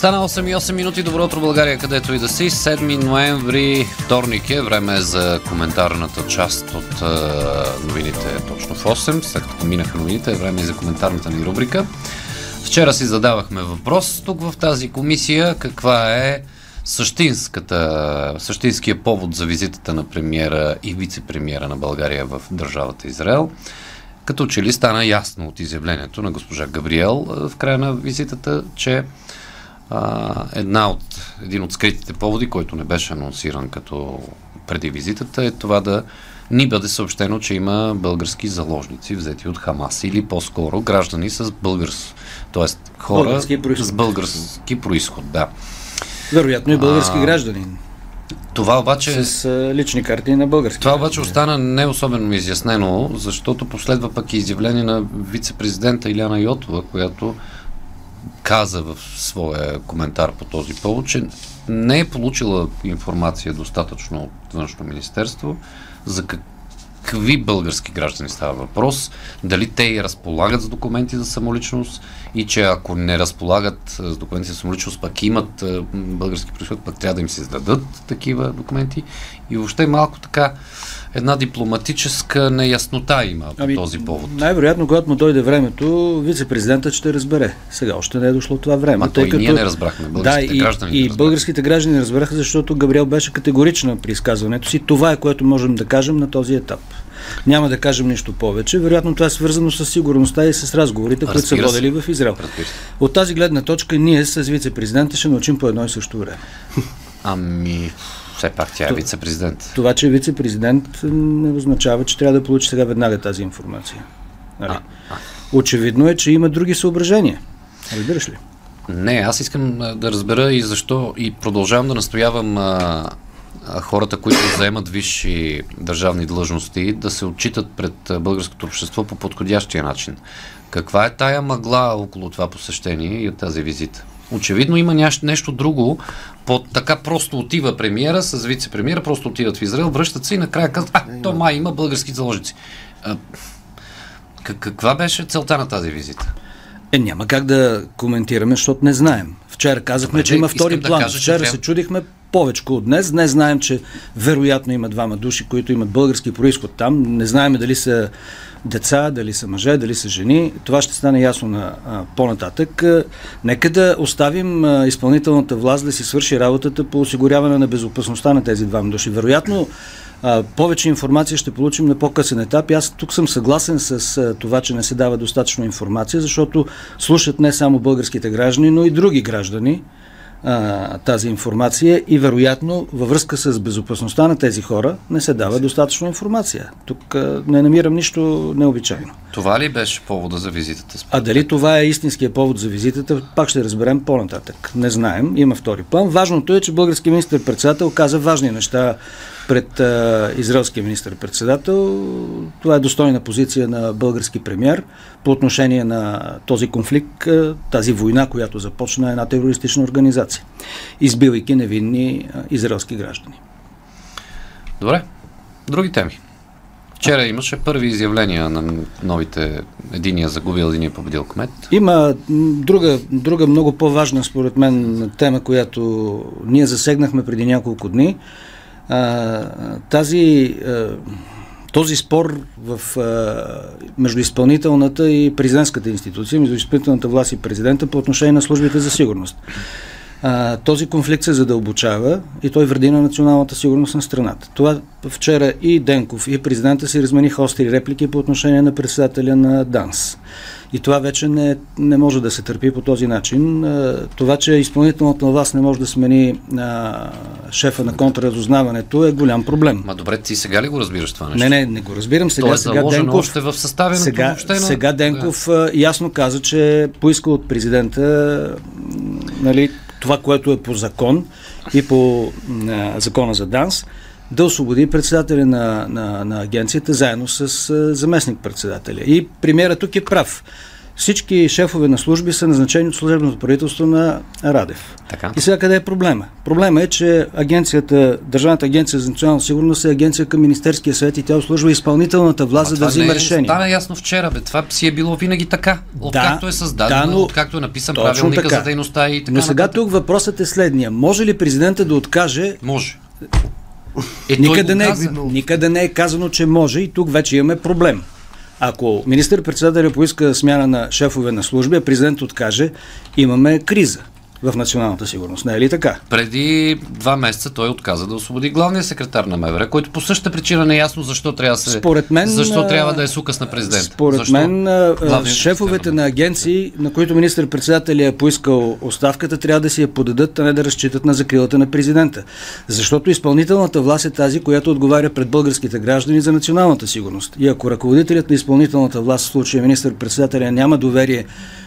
Стана 8 и 8 минути. Добро утро, България, където и да си. 7 ноември, вторник е. Време е за коментарната част от е, новините точно в 8. След като минаха новините, е време и за коментарната ни рубрика. Вчера си задавахме въпрос тук в тази комисия. Каква е същинската, същинския повод за визитата на премиера и вице-премиера на България в държавата Израел? Като че ли стана ясно от изявлението на госпожа Габриел в края на визитата, че а, една от, един от скритите поводи, който не беше анонсиран като преди визитата, е това да ни бъде съобщено, че има български заложници, взети от Хамас или по-скоро граждани с българс, т.е. хора Български происход. с български происход. Да. Вероятно и български А, граждани. Това обаче С лични карти на български. Това обаче остана не особено изяснено, защото последва пък и изявление на вице-президента Иляна Йотова, която каза в своя коментар по този повод, че не е получила информация достатъчно от Външно министерство за как- какви български граждани става въпрос, дали те и разполагат с документи за самоличност и че ако не разполагат с документи за самоличност, пък имат български происход, пък трябва да им се издадат такива документи и въобще малко така една дипломатическа неяснота има по Ами, този повод. Най-вероятно, когато му дойде времето, вице-президентът ще разбере. Сега още не е дошло това време. Ма то и ние не разбрахме, Да, българските и, граждани и разбраха. българските граждани разбраха, защото Габриел беше категорична при изказването си. Това е което можем да кажем на този етап. Няма да кажем нищо повече. Вероятно това е свързано с сигурността и с разговорите, които са водили в Израел. От тази гледна точка ние с вице-президента ще научим по едно и също време. Ами, все пак тя е вице-президент. Това, че е вице-президент, не означава, че трябва да получи сега веднага тази информация. Нали? А, а. Очевидно е, че има други съображения. Разбираш ли? Не, аз искам да разбера и защо и продължавам да настоявам а, хората, които заемат висши държавни длъжности, да се отчитат пред българското общество по подходящия начин. Каква е тая мъгла около това посещение и тази визита? Очевидно има нещо друго. По, така просто отива премиера с вице-премиера, просто отиват в Израел, връщат се и накрая казват, а, то май има български заложници. А, как- каква беше целта на тази визита? Е, няма как да коментираме, защото не знаем. Вчера казахме, Добре, че има втори да план. кажа, че Вчера трябва- се чудихме повече от днес. Днес знаем, че вероятно има двама души, които имат български происход там. Не знаем дали са деца, дали са мъже, дали са жени. Това ще стане ясно на, а, по-нататък. А, нека да оставим а, изпълнителната власт да си свърши работата по осигуряване на безопасността на тези двама души. Вероятно, а, повече информация ще получим на по-късен етап. И аз тук съм съгласен с а, това, че не се дава достатъчно информация, защото слушат не само българските граждани, но и други граждани а, тази информация и вероятно във връзка с безопасността на тези хора не се дава достатъчно информация. Тук а, не намирам нищо необичайно. Това ли беше повода за визитата? А дали това е истинския повод за визитата, пак ще разберем по-нататък. Не знаем, има втори план. Важното е, че българския министр-председател каза важни неща пред а, израелския министр-председател. Това е достойна позиция на български премьер по отношение на този конфликт, а, тази война, която започна една терористична организация, избивайки невинни а, израелски граждани. Добре. Други теми. Вчера имаше първи изявления на новите единия загубил, единия победил кмет. Има друга, друга много по-важна, според мен, тема, която ние засегнахме преди няколко дни. А, тази, а, този спор в, а, между изпълнителната и президентската институция, между изпълнителната власт и президента по отношение на службите за сигурност. А, този конфликт се задълбочава и той вреди на националната сигурност на страната. Това вчера и Денков, и президента си размениха остри реплики по отношение на председателя на ДАНС. И това вече не, не може да се търпи по този начин. Това, че изпълнителната власт не може да смени а, шефа на контрразузнаването е голям проблем.Ма добре, ти сега ли го разбираш това нещо? Не, не, не го разбирам. Сега, То е сега Денков, още в съставянето сега, въобще на... сега Денков а, ясно каза, че поиска от президента нали, това, което е по закон и по а, закона за ДАНС, да освободи председателя на, на, на агенцията заедно с а, заместник-председателя. И премиера тук е прав. всички шефове на служби са назначени от служебното правителство на Радев. Така. И сега къде е проблема? Проблема е, че агенцията, Държавната агенция за национална сигурност е агенция към Министерския съвет и тя обслужва изпълнителната власт, за да взима е, решение. Стана ясно вчера, бе. Това си е било винаги така. Откакто Да, е създадено, да, но- откакто е написан правилника така. за дейността и така Но сега нататък. тук въпросът е следния. Може ли президента да откаже Може. Е, Никъде не, е, никъде не е казано, че може и тук вече имаме проблем. Ако министър-председателя поиска смяна на шефове на служби, а президент откаже, имаме криза в националната сигурност. Не е ли така? Преди два месеца той отказа да освободи главния секретар на МВР, който по същата причина не е ясно защо трябва да се... Според мен, Защо трябва да е с указ на президента. Според защо мен, главният шефовете на агенции, на които министър-председателя е поискал оставката, трябва да си я подадат, а не да разчитат на закрилата на президента. Защото изпълнителната власт е тази, която отговаря пред българските граждани за националната сигурност. И ако ръководителят на изпълнителната власт, в случая министър-председателя, няма доверие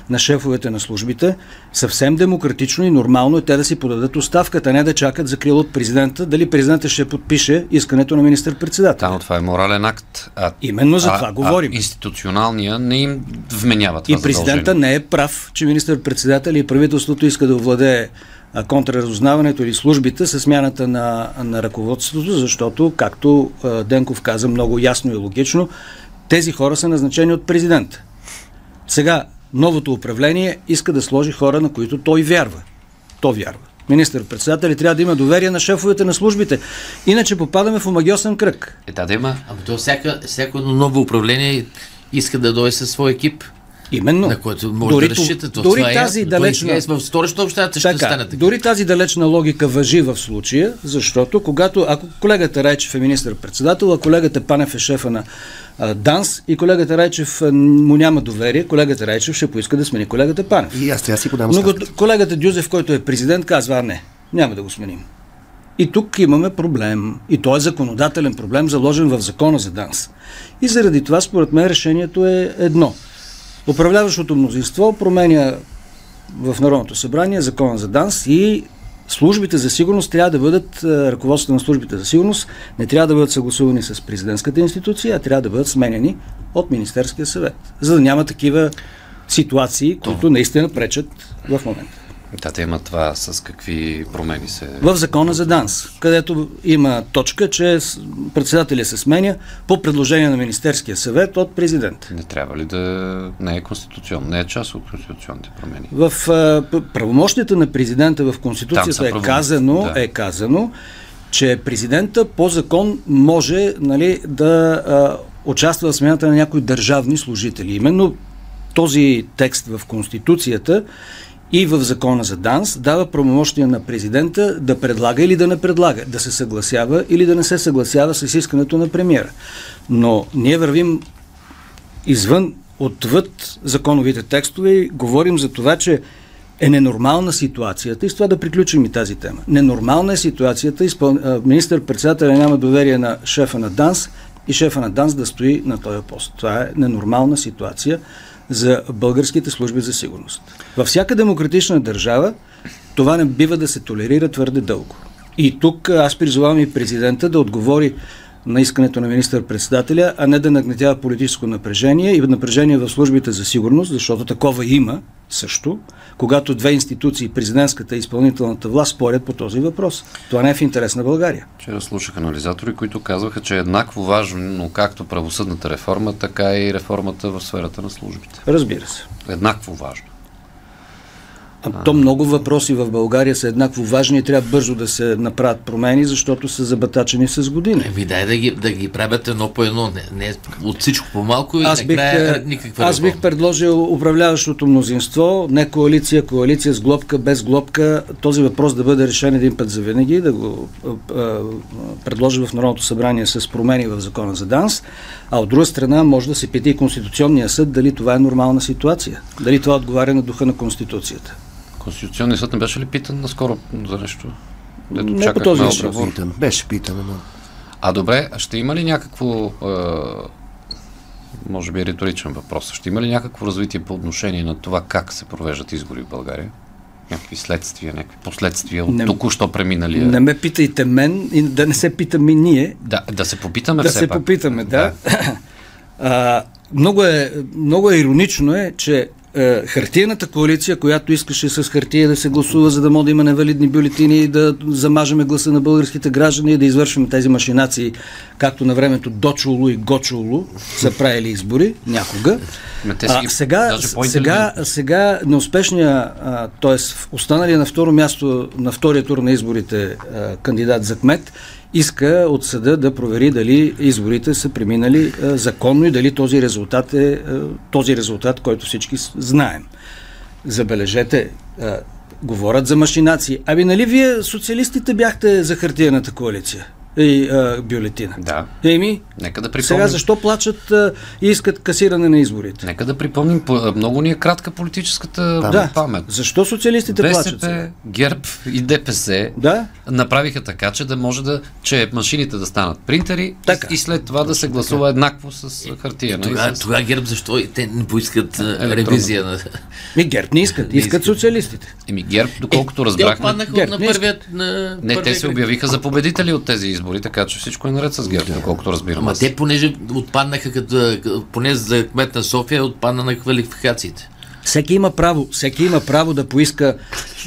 на шефовете на службите, съвсем демократично и нормално е те да си подадат оставката, не да чакат закрила от президента, дали президента ще подпише искането на министър-председателя. Да, но това е морален акт. А, Именно за а- това говорим. А институционалния не им вменява това И президента задължение. не е прав, че министър-председател и правителството иска да овладее а, контрразузнаването или службите с смяната на, на ръководството, защото, както Денков каза много ясно и логично, тези хора са назначени от президента. Сега, новото управление иска да сложи хора, на които той вярва. То вярва. Министър-председател трябва да има доверие на шефовете на службите. Иначе попадаме в омагиосен кръг. Е, да, да има. Ама то всяко ново управление иска да дойде със свой екип, Именно. на който може Дори да ту- разчита. То дори това е тази далечна- Той е в столична общата ще Така, стане така. дори тази далечна логика въжи в случая, защото когато, ако колегата Райчев е министър-председател, а колегата Панев е шефа на а, ДАНС и колегата Райчев му няма доверие, колегата Райчев ще поиска да смени колегата Панев. И аз трябва си подам Но колегата Дюзев, който е президент, казва, а не, няма да го сменим. И тук имаме проблем. И то е законодателен проблем, заложен в закона за ДАНС. И заради това, според мен, решението е едно. Управляващото мнозинство променя в Народното събрание закона за ДАНС и службите за сигурност трябва да бъдат, е, ръководството на службите за сигурност не трябва да бъдат съгласувани с президентската институция, а трябва да бъдат сменени от Министерския съвет, за да няма такива ситуации, които наистина пречат в момента. Да, те има това с какви промени се... В закона за ДАНС, където има точка, че председателя се сменя по предложение на Министерския съвет от президента. Не трябва ли да не е конституционно, не е част от конституционните промени? В правомощията на президента в Конституцията е казано, да. е казано, че президента по закон може нали, да а, участва в смяната на някои държавни служители. Именно този текст в Конституцията и в закона за ДАНС дава правомощия на президента да предлага или да не предлага, да се съгласява или да не се съгласява с искането на премиера. Но ние вървим извън, отвъд законовите текстове и говорим за това, че е ненормална ситуацията и с това да приключим и тази тема. Ненормална е ситуацията, изпъл... министър-председателя няма доверие на шефа на ДАНС и шефа на ДАНС да стои на този пост. Това е ненормална ситуация за българските служби за сигурност. Във всяка демократична държава това не бива да се толерира твърде дълго. И тук аз призовавам и президента да отговори на искането на министър-председателя, а не да нагнетява политическо напрежение и напрежение в службите за сигурност, защото такова има също, когато две институции, президентската и изпълнителната власт, спорят по този въпрос. Това не е в интерес на България. Вчера слушах анализатори, които казваха, че е еднакво важно както правосъдната реформа, така и реформата в сферата на службите. Разбира се. Еднакво важно. А, то много въпроси в България са еднакво важни и трябва бързо да се направят промени, защото са забатачени с години. Еми дай да ги, да ги правят едно по едно, не, не от всичко по малко и Аз бих, накрая е, никаква аз бих предложил управляващото мнозинство, не коалиция, коалиция с глобка, без глобка, този въпрос да бъде решен един път за винаги, да го а, а, предложи в Народното събрание с промени в закона за ДАНС, а от друга страна може да се пита и Конституционния съд дали това е нормална ситуация, дали това отговаря на духа на Конституцията. Конституционният съд не беше ли питан наскоро за нещо? Дето Не по този въпрос. Питан. Беше питан, но... А добре, а ще има ли някакво, е, може би е риторичен въпрос, ще има ли някакво развитие по отношение на това как се провеждат избори в България? Някакви следствия, някакви последствия от Не- току-що преминалия? Не ме питайте мен и да не се питаме и ние, Да, да се попитаме да все се пак. попитаме, да. а, много, е, много е иронично е, че е, хартияната коалиция, която искаше с хартия да се гласува, за да може да има невалидни бюлетини и да замажеме гласа на българските граждани и да извършим тези машинации, както на времето Дочулу и Гочулу са правили избори някога. А, сега, сега, сега неуспешния, т.е. останалия на второ място на втория тур на изборите а, кандидат за кмет иска от съда да провери дали изборите са преминали а, законно и дали този резултат е а, този резултат, който всички знаем. Забележете, а, говорят за машинации. Аби нали вие социалистите бяхте за хартияната коалиция? И а, бюлетина. Да. Еми, Нека да припомним. сега защо плачат а, и искат касиране на изборите? Нека да припомним, по- много ни е кратка политическата Да. памет. Защо социалистите плачат? сега? БСП, ГЕРБ и ДПС Да. направиха така, че да може да, че машините да станат принтери Така. и след това да се гласува еднакво с хартия. нали? Тогава, С- тогава ГЕРБ защо и те не поискат Електронно. ревизия на... Ми ГЕРБ не искат, Не искат искат. социалистите. Еми ГЕРБ, доколкото Те разбрахме, отпаднаха ГЕРБ на първият... На не, те се обявиха за победители от тези избори, така че всичко е наред с ГЕРБ, доколкото разбирам. Ама аз. те, понеже отпаднаха, като, поне за кмет на София, отпадна на квалификациите. Всеки има право, всеки има право да поиска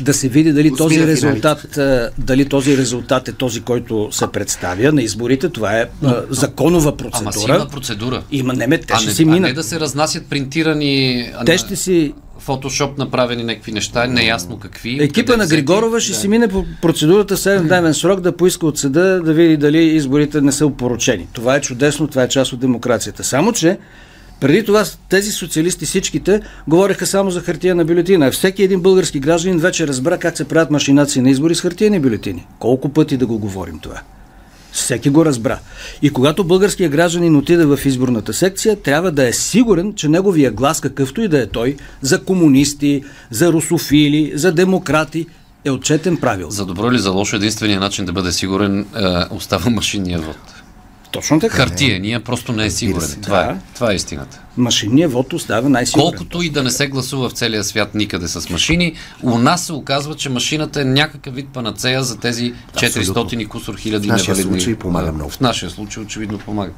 да се види дали Усмира този резултат, а, дали този резултат е този, който се представя на изборите. Това е а, законова Ама си процедура. има процедура. Има, не ме, те а, ще не, си а не минат. да се разнасят принтирани Те ще си... фотошоп направени някакви неща, неясно какви. Екипа на. Григорова ще си мине по процедурата 7-дневен срок да поиска от съда да види дали изборите не са опорочени. Това е чудесно, това е част от демокрацията. Само, че преди това тези социалисти всичките говореха само за хартия на бюлетина. Всеки един български гражданин вече разбра как се правят машинации на избори с хартияни бюлетини. Колко пъти да го говорим това? Всеки го разбра. И когато българският гражданин отиде в изборната секция, трябва да е сигурен, че неговия глас, какъвто и да е той, за комунисти, за русофили, за демократи, е отчетен правил. За добро или за лошо, единственият начин да бъде сигурен е, остава машинния вод. Точно така. Хартия, просто не е сигурен. се. Това, Да. е, това е истината. Машинният вод остава най-сигурен. Колкото и да не се гласува в целия свят никъде с машини, у нас се оказва, че машината е някакъв вид панацея за тези 400 и кусор хиляди В нашия невалидни. случай помага Да, много. В нашия случай очевидно помага.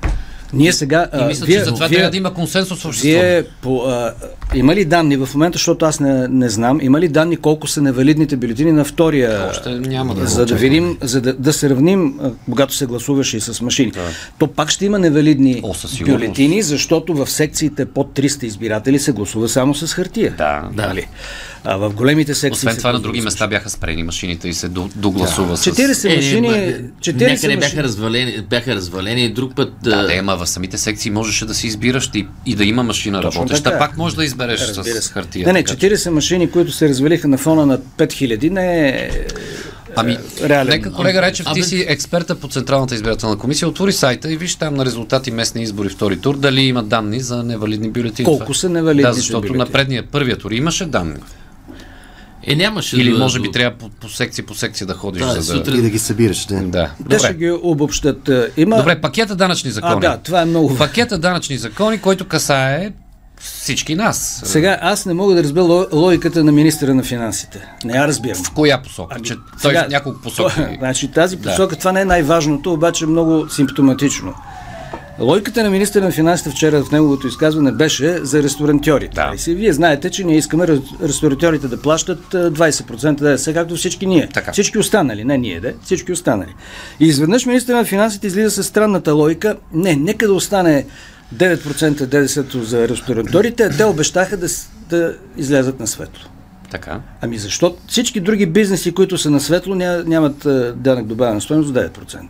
Ние сега... И а, мисля, вие, че за това вие, трябва да има консенсус в обществото. Вие по, а, има ли данни в момента, защото аз не, не знам, има ли данни колко са невалидните бюлетини на втория? Още няма да За да видим, за да, да сравним, когато се гласуваше и с машини. То пак ще има невалидни О, бюлетини, защото в секциите под 300 избиратели се гласува само с хартия. Да. Да. А в големите секции. Освен се това, на други места бяха спрени машините и се до- догласува с... 40 машини. Е, 40 някъде бяха машини. развалени, бяха развалени друг път... Да, да, ама в самите секции можеше да си избираш и, и да има машина Точно работеща. така. Пак може да избереш Разбира с хартия. Не, не, така че- 40 машини, които се развалиха на фона на 5000, не е Ами, реален. нека колега Речев, ти си експерта по Централната избирателна комисия. Отвори сайта и виж там на резултати местни избори втори тур, дали има данни за невалидни бюлетини. Колко са невалидните Да, защото бюлетини? на предния, първия тур имаше данни. Е, нямаше Или да- може би да- трябва по, по секция по секция да ходиш, Да, за да... сутрин- И да ги събираш. Да. Да. Те ще Добре. ги обобщат. Е, Има... Добре, пакета данъчни закони. А, да, това е много. Пакета данъчни закони, който касае всички нас. Сега аз не мога да разбера ло- логиката на министра на финансите. Не я разбирам. В коя посока? че той в няколко посоки. То- значи тази Да. посока, това не е най-важното, обаче е много симптоматично. Логиката на министра на финансите вчера в неговото изказване беше за ресторантьорите. Да. Вие знаете, че ние искаме ре- ресторантьорите да плащат а, 20% ДДС, както всички ние. Така. Всички останали, не ние, де, всички останали. И изведнъж министра на финансите излиза с странната логика. Не, нека да остане 9% ДДС за ресторантьорите, а те обещаха да, да излязат на светло. Така. Ами защо всички други бизнеси, които са на светло, ня, нямат а, данък добавена стоеност 9%?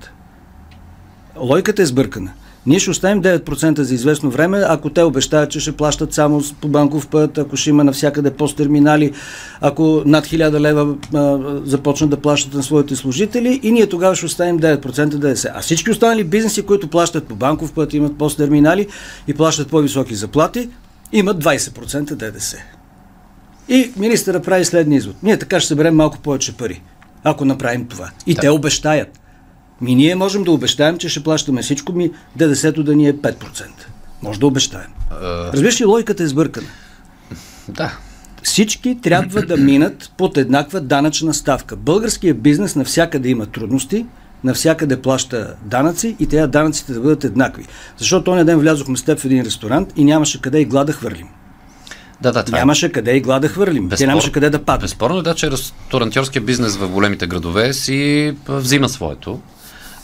Логиката е сбъркана. Ние ще оставим 9% за известно време, ако те обещаят, че ще плащат само по банков път, ако ще има навсякъде посттерминали, ако над 1000 лева а, започнат да плащат на своите служители и ние тогава ще оставим 9% ДДС. А всички останали бизнеси, които плащат по банков път, имат посттерминали и плащат по-високи заплати, имат 20% ДДС. И министъра прави следния извод. Ние така ще съберем малко повече пари, ако направим това. И Да. те обещаят. Ми ние можем да обещаем, че ще плащаме всичко, ми ДДС-то да ни е 5%. Може да обещаем. Разбираш ли, логиката е сбъркана. Да. Всички трябва да минат под еднаква данъчна ставка. Българският бизнес навсякъде има трудности, навсякъде плаща данъци и тези данъците да бъдат еднакви. Защото оня ден влязохме с теб в един ресторант и нямаше къде и глада хвърлим. Да, да, това е. Нямаше къде игла да хвърлим. Те нямаше къде да падат. Безспорно е да, че ресторантьорския бизнес в големите градове си взима своето,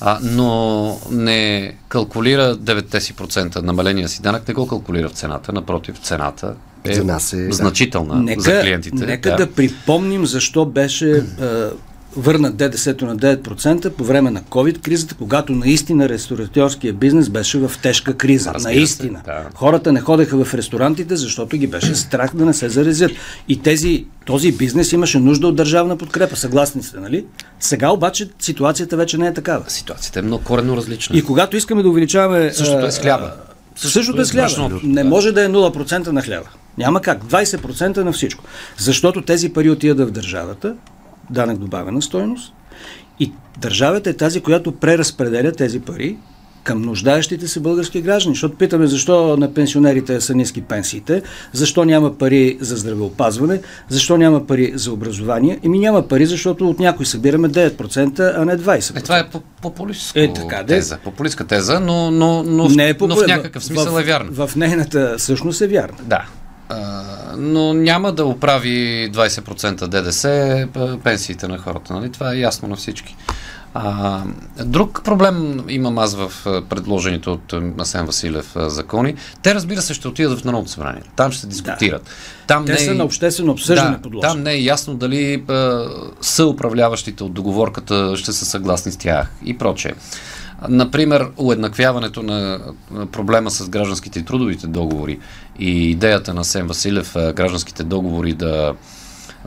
а, но не калкулира 9 си процента намаления си данък, не го калкулира в цената, напротив, цената е, За нас е, да. значителна Нека, за клиентите. нека да. припомним защо беше а, върнат ДДС-то на 9% по време на COVID-кризата, когато наистина ресторантьорския бизнес беше в тежка криза. Разбира се, наистина. да. Хората не ходеха в ресторантите, защото ги беше страх да не се заразят. И тези, този бизнес имаше нужда от държавна подкрепа. Съгласни сте, нали? Сега обаче ситуацията вече не е такава. Ситуацията е много коренно различна. И когато искаме да увеличаваме... Същото е с хляба. Същото е с хляба. Не може да е 0% на хляба. Няма как. 20% на всичко. Защото тези пари отидат в държавата, данък добавена стойност, и държавата е тази, която преразпределя тези пари към нуждаещите се български граждани. Защото питаме защо на пенсионерите са ниски пенсиите, защо няма пари за здравеопазване, защо няма пари за образование. Еми няма пари, защото от някой събираме 9%, а не 20%. Е, това е по- популистска Е, така, да. теза. Популистска теза, но, но, но, не е но в някакъв смисъл в, е вярна. В, в нейната същност е вярна. Да. Но няма да оправи 20% ДДС пенсиите на хората. Нали? Това е ясно на всички. А, друг проблем имам аз в предложените от Асен Василев закони. Те, разбира се, ще отидат в Народното събрание. Там ще дискутират. Там Те не са е- на обществено обсъждане да, подложени. Там не е ясно дали а, съуправляващите от договорката ще са съгласни с тях и прочее. Например, уеднаквяването на проблема с гражданските и трудовите договори и идеята на Сен Василев гражданските договори да,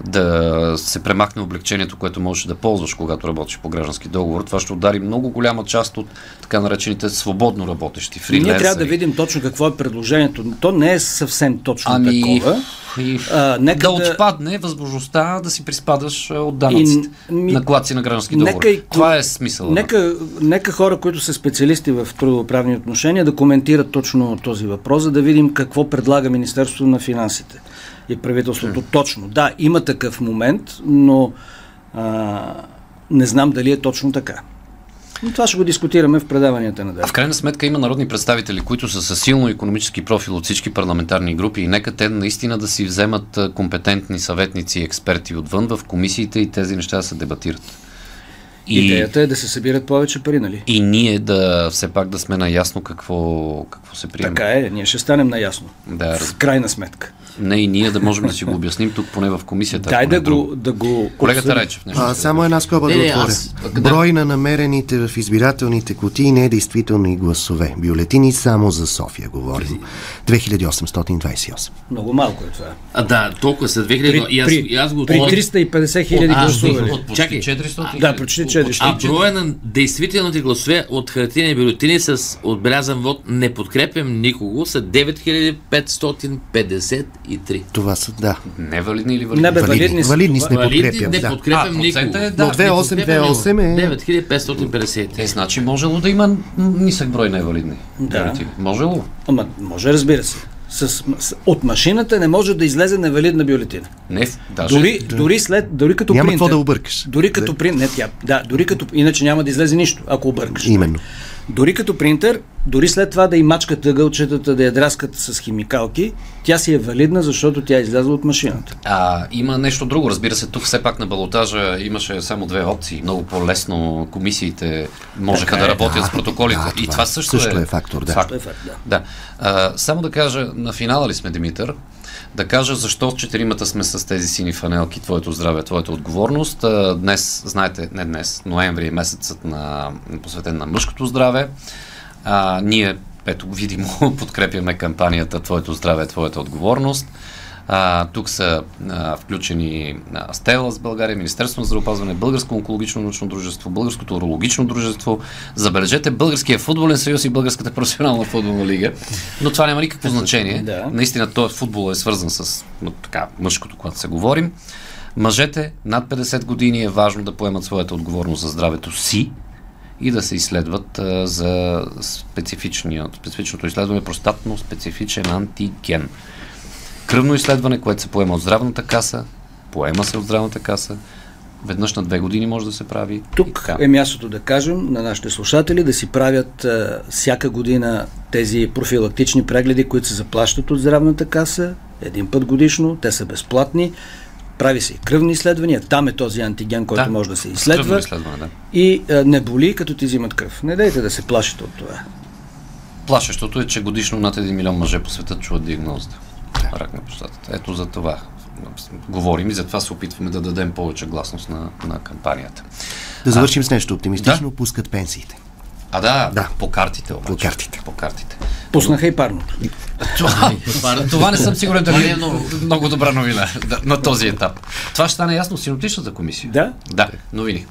да се премахне облегчението, което можеш да ползваш, когато работиш по граждански договор. Това ще удари много голяма част от така наречените свободно работещи фриленсери. Ние трябва да видим точно какво е предложението. То не е съвсем точно Ами, такова. и, А, нека да, да- отпадне възможността да си приспадаш от данъците И, ми- на клаци на граждански Нека договори. и ко- Това е смисъл. Нека, нека хора, които са специалисти в трудоправни отношения, да коментират точно този въпрос, за да видим какво предлага Министерството на финансите и правителството точно. Да, има такъв момент, но а, не знам дали е точно така. Но това ще го дискутираме в предаванията на А ден. в крайна сметка има народни представители, които са със силно економически профил от всички парламентарни групи и нека те наистина да си вземат а, компетентни съветници и експерти отвън в комисиите и тези неща да се дебатират. И, Идеята е да се събират повече пари, нали? и ние да все пак да сме наясно какво, какво се приема. Така е, ние ще станем наясно. Да, В крайна сметка. Не и ние да можем да си го обясним тук, поне в комисията. Дай не да го, да го Колегата. Райчев нещо. А, само една скоба Не, да не, отворя. аз-. Брой на намерените в избирателните кутии недействителни гласове. Бюлетини само за София говорим. 2828. Много малко е това. А, да, толкова са 2000. При, и аз, при, и аз го при от- 350 хиляди гласували. Чакай. 400 Да, почти 400. А броя на действителните гласове от хартини бюлетини с отбелязан вод не подкрепям никого са 9553. Това са, да. Невалидни или валидни? Не, бе, Валидни, валидни не Валидни подкрепям. не Да. подкрепям А, процентът никого. е, да. Но 2828 е... 9553. Е, значи можело да има нисък брой невалидни. Да. бюлетини. Можело. Ама, може, разбира се. С, с, от машината не може да излезе невалидна бюлетина. Не, даже... Дори, дори, след, дори като Няма принтер. какво да объркаш. Дори като принтер. Не, тя, да, дори като. Иначе няма да излезе нищо, ако объркаш. Именно. Дори като принтер, дори след това да и мачкат ъгълчетата, да я драскат с химикалки, тя си е валидна, защото тя е излязла от машината. А, има нещо друго. Разбира се, тук все пак на балотажа имаше само две опции. Много по-лесно комисиите можеха Така да е, работят да, с протоколите. да, и това това също, също е фактор, да. Факт. Е факт, да. Да. А, само да кажа, на финала ли сме, Димитър? Да кажа защо четиримата сме с тези сини фанелки, твоето здраве, твоята отговорност. Днес, знаете, не днес, ноември е месецът на, посветен на мъжкото здраве. А, ние, ето, видимо, подкрепяме кампанията Твоето здраве, твоята отговорност. А, тук са а, включени а, Стела с България, Министерство на здравеопазване, Българско онкологично научно дружество, Българското урологично дружество, забележете Българския футболен съюз и Българската професионална футболна лига. Но това няма никакво значение. Да. Наистина, този футбол е свързан с м, така, мъжкото, когато се говорим. Мъжете над 50 години е важно да поемат своята отговорност за здравето си и да се изследват а, за специфичното изследване простатно специфичен антиген. Кръвно изследване, което се поема от здравната каса, поема се от здравната каса, веднъж на две години може да се прави. Тук е мястото да кажем на нашите слушатели да си правят а, всяка година тези профилактични прегледи, които се заплащат от здравната каса един път годишно, те са безплатни. Прави се и кръвни изследвания, там е този антиген, който Да, може да се изследва. да. И а, не боли, като ти взимат кръв. Не дайте да се плашите от това. Плашещото е, че годишно над 1 милион мъже по света чуват диагнозата. Рак на простатата. Ето за това говорим и затова се опитваме да дадем повече гласност на, на кампанията. Да завършим с нещо оптимистично. Пускат пенсиите. А да, Да. по картите обаче. По картите. По картите. Пуснаха и парното. Това, това не съм сигурен дали е е много. много добра новина да, на този етап. Това ще стане ясно в синоптичната комисия. Да. Да, новини.